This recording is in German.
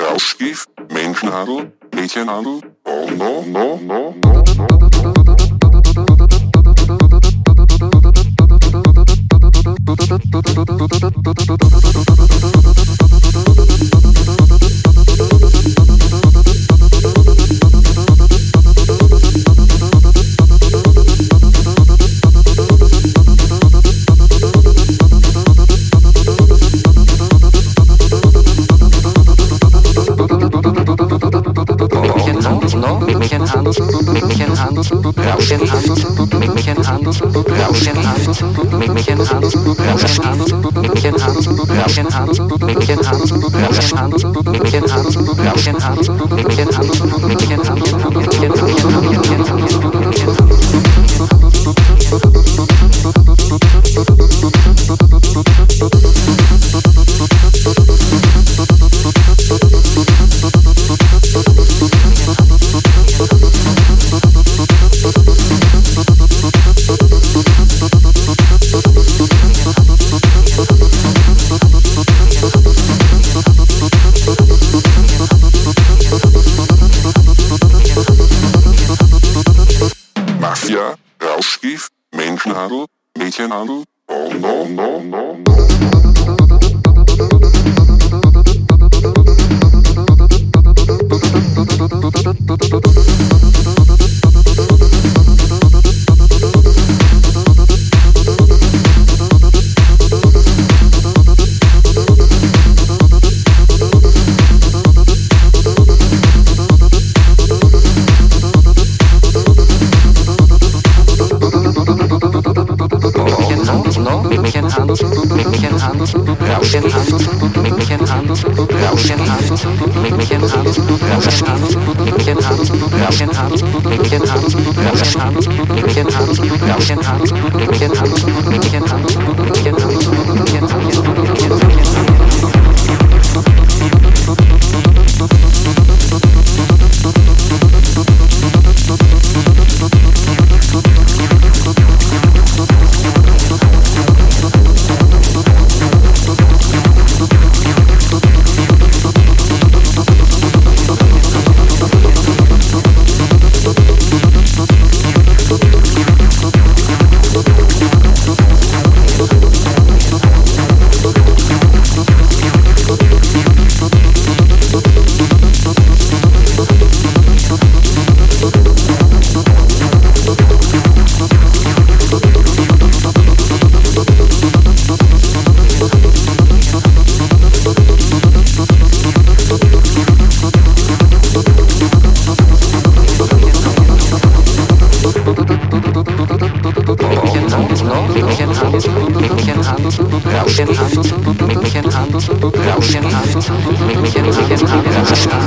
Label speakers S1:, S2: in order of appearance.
S1: Rauschgift, Menschenhandel, Mädchenhandel, oh no, no, no, no, no. Mädchen Hand, Mädchen Hand, Rauschen Hand, Mädchen Hand, Rauschen Hand, Mädchen Hand, Rauschen Hand, Mädchen Hand, Rauschen Hand, Mädchen Hand, Rauschen Hand, Mädchen Hand, Rauschen Hand, Mädchen Hand, Mädchen Hand, Rauschgift, Menschenhandel, Mädchenhandel, oh no, no, no, no. Mädchen an, Mädchen an, Rauschen an, Mädchen an, Rauschen an, Mädchen an, Rauschen an, Mädchen an, Rauschen an, Mädchen an, Mädchen an, Rauschen an, Rauschen an, Rauschen an, Rauschen an, Rauschen an,